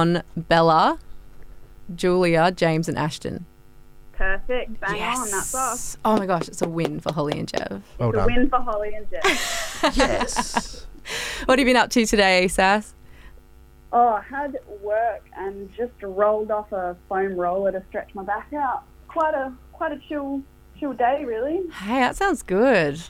John, Bella, Julia, James, and Ashton. Perfect. Bang on. That's us. Oh my gosh, it's a win for Holly and Jeff. Well The done. win for Holly and Jeff. Yes. What have you been up to today, Sass? oh, I had work and just rolled off a foam roller to stretch my back out. Quite a quite a chill chill day, really. Hey, that sounds good.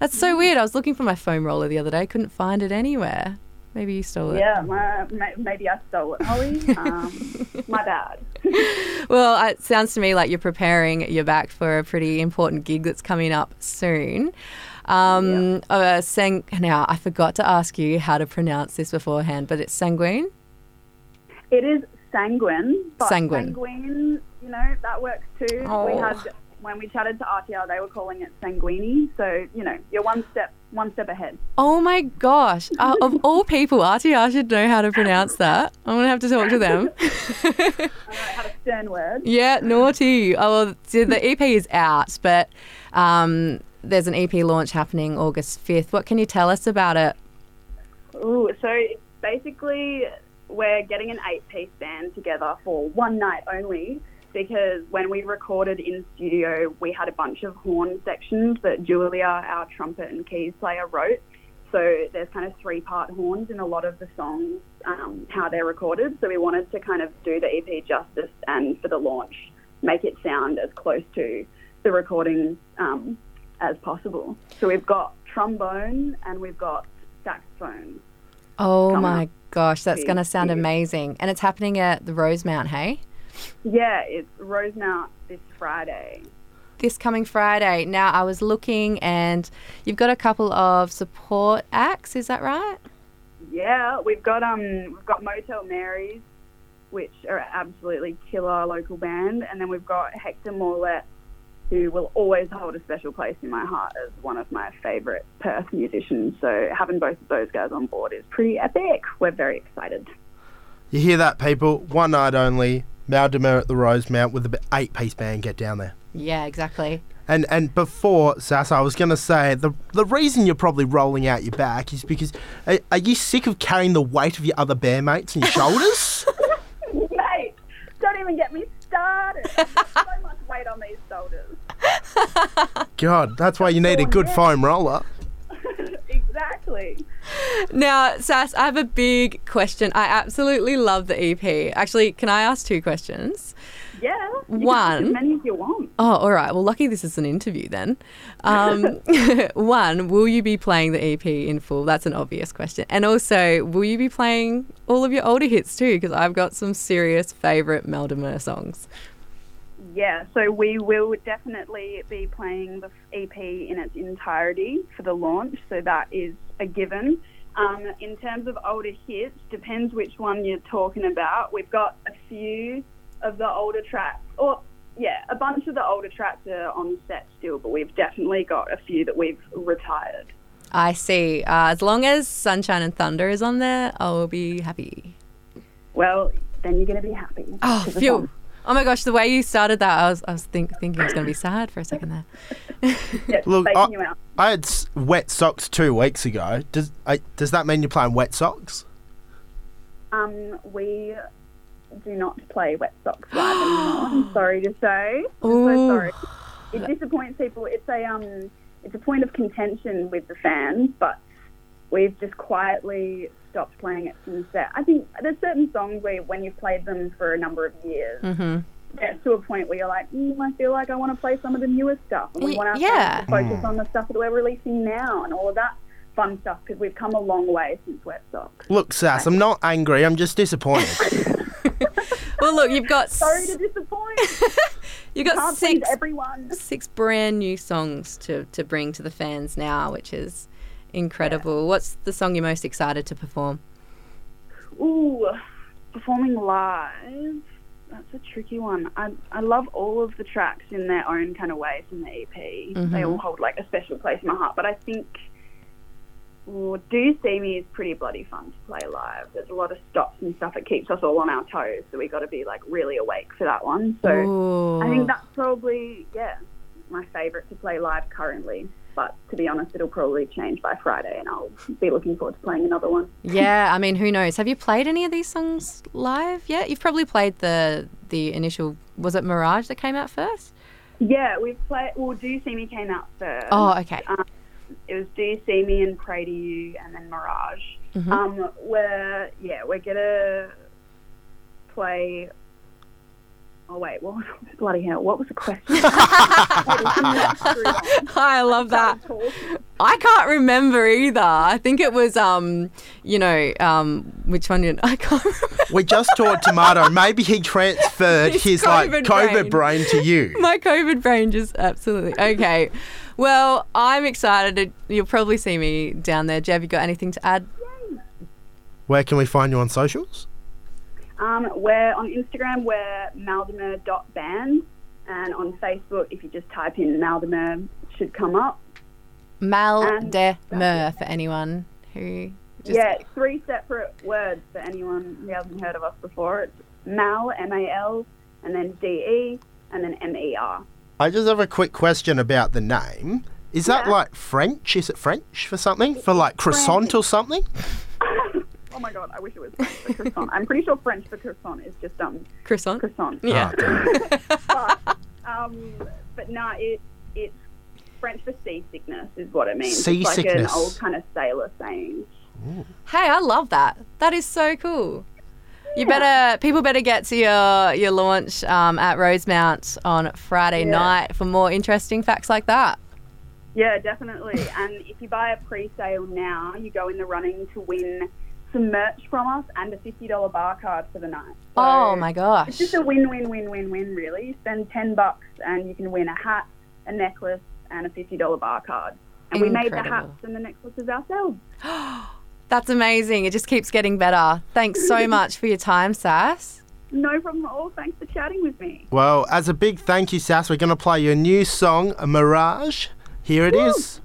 That's so mm. weird. I was looking for my foam roller the other day, couldn't find it anywhere. Maybe you stole it. Yeah, my, maybe I stole it, Holly. Um, my bad. Well, it sounds to me like you're preparing your back for a pretty important gig that's coming up soon. Um, uh, sang- now, I forgot to ask you how to pronounce this beforehand, but it's sanguine. It is sanguine, but Sanguine. sanguine, you know, that works too. We Oh. had when we chatted to RTR, they were calling it sanguini. So you know, you're one step one step ahead. Oh my gosh! Uh, of all people, RTR should know how to pronounce that. I'm gonna have to talk to them. I know it had a stern word. yeah, naughty. Oh, well, the EP is out, but um, there's an EP launch happening August 5th. What can you tell us about it? Ooh, so basically we're getting an eight-piece band together for one night only because when we recorded in studio, we had a bunch of horn sections that Julia, our trumpet and keys player, wrote. So there's kind of three-part horns in a lot of the songs, um, how they're recorded. So we wanted to kind of do the EP justice and for the launch, make it sound as close to the recording um, as possible. So we've got trombone and we've got saxophone. Oh my gosh, that's going to sound amazing. And it's happening at the Rosemount, hey? Yeah, it's Rosemount this Friday. This coming Friday. Now, I was looking and you've got a couple of support acts, is that right? Yeah, we've got um we've got Motel Marys, which are absolutely killer local band, and then we've got Hector Morlet, who will always hold a special place in my heart as one of my favourite Perth musicians. So having both of those guys on board is pretty epic. We're very excited. You hear that, people? One night only. Mal de Mer at the Rosemount with the eight piece band. Get down there. Yeah, exactly. And and before Sass, I was going to say the the reason you're probably rolling out your back is because are, are you sick of carrying the weight of your other bandmates on your shoulders? Mate, don't even get me started. I've so much weight on these shoulders. God, that's why you need a good foam roller. Now, Sass, I have a big question. I absolutely love the EP. Actually, can I ask two questions? Yeah. One. as many as you want. Oh, all right. Well, lucky this is an interview then. Um, one, will you be playing the EP in full? That's an obvious question. And also, will you be playing all of your older hits too? Because I've got some serious favourite Mal de Mer songs. Yeah, so we will definitely be playing the EP in its entirety for the launch, so that is a given. Um, in terms of older hits, depends which one you're talking about. We've got a few of the older tracks, or yeah, a bunch of the older tracks are on set still, but we've definitely got a few that we've retired. I see. Uh, as long as Sunshine and Thunder is on there, I will be happy. Well, then you're going to be happy. Oh, 'cause it's phew. Oh my gosh, the way you started that, I was, I was think, thinking I was going to be sad for a second there. Yeah, Look, I- you out. I had s- wet socks two weeks ago. Does I, does that mean you're playing wet socks? Um, we do not play wet socks live anymore. I'm sorry to say. I'm so sorry. It disappoints people. It's a um, it's a point of contention with the fans, but we've just quietly stopped playing it from the set. I think there's certain songs where when you've played them for a number of years, hmm gets to a point where you're like, mm, I feel like I want to play some of the newer stuff, and we Y- want our yeah. fans to focus on the stuff that we're releasing now and all of that fun stuff because we've come a long way since Wet Socks. Look, Sass, I'm not angry. I'm just disappointed. Well, look, you've got Sorry to disappoint. you've got six everyone. six brand new songs to, to bring to the fans now, which is incredible. What's the song you're most excited to perform? Ooh, performing live. That's a tricky one. I, I love all of the tracks in their own kind of way from the EP. Mm-hmm. They all hold like a special place in my heart. But I think Do You See Me is pretty bloody fun to play live. There's a lot of stops and stuff. It keeps us all on our toes. So we got to be like really awake for that one. So Ooh. I think that's probably, yeah, my favourite to play live currently. But to be honest, it'll probably change by Friday, and I'll be looking forward to playing another one. Yeah, I mean, who knows? Have you played any of these songs live yet? You've probably played the the initial. Was it Mirage that came out first? Yeah, we've played. Well, Do You See Me came out first. Oh, okay. Um, it was Do You See Me and Pray to You, and then Mirage. Mhm. Um, we're yeah, we're gonna play. Oh wait, what was bloody hell? What was the question? I love that. I can't remember either. I think it was um, you know, um, which one did I can't remember. We just taught Tomato. Maybe he transferred His his, like COVID COVID brain. brain. to you. My COVID brain just absolutely okay. Well, I'm excited. You'll probably see me down there. Jeff, you got anything to add? Where can we find you on socials? Um, we're on Instagram. We're maldemer.band, and on Facebook, if you just type in Mal de Mer, it should come up. Mal de Mer for anyone who just yeah, three separate words for anyone who hasn't heard of us before. It's Mal, M-A-L, and then D-E, and then M-E-R. I just have a quick question about the name. Is that Yeah. like French? Is it French for something? For like croissant or something? Oh my god, I wish it was French for croissant. I'm pretty sure French for croissant is just um croissant. croissant. Yeah. Oh, but um, but no, it it's French for seasickness is what it means. It's like an Seasickness. old kind of sailor saying. Hey, I love that. That is so cool. You better people better get to your your launch um, at Rosemount on Friday Yeah. night for more interesting facts like that. Yeah, definitely. and if you buy a pre-sale now, you go in the running to win some merch from us and a fifty dollar bar card for the night. So oh my gosh. It's just a win-win-win-win-win, really. You spend ten bucks and you can win a hat, a necklace, and a fifty dollar bar card. And we made the hats and the necklaces ourselves. That's amazing. It just keeps getting better. Thanks so much for your time, Sass. No problem at all. Thanks for chatting with me. Well, as a big thank you, Sass, we're going to play your new song, Mirage. Here it is.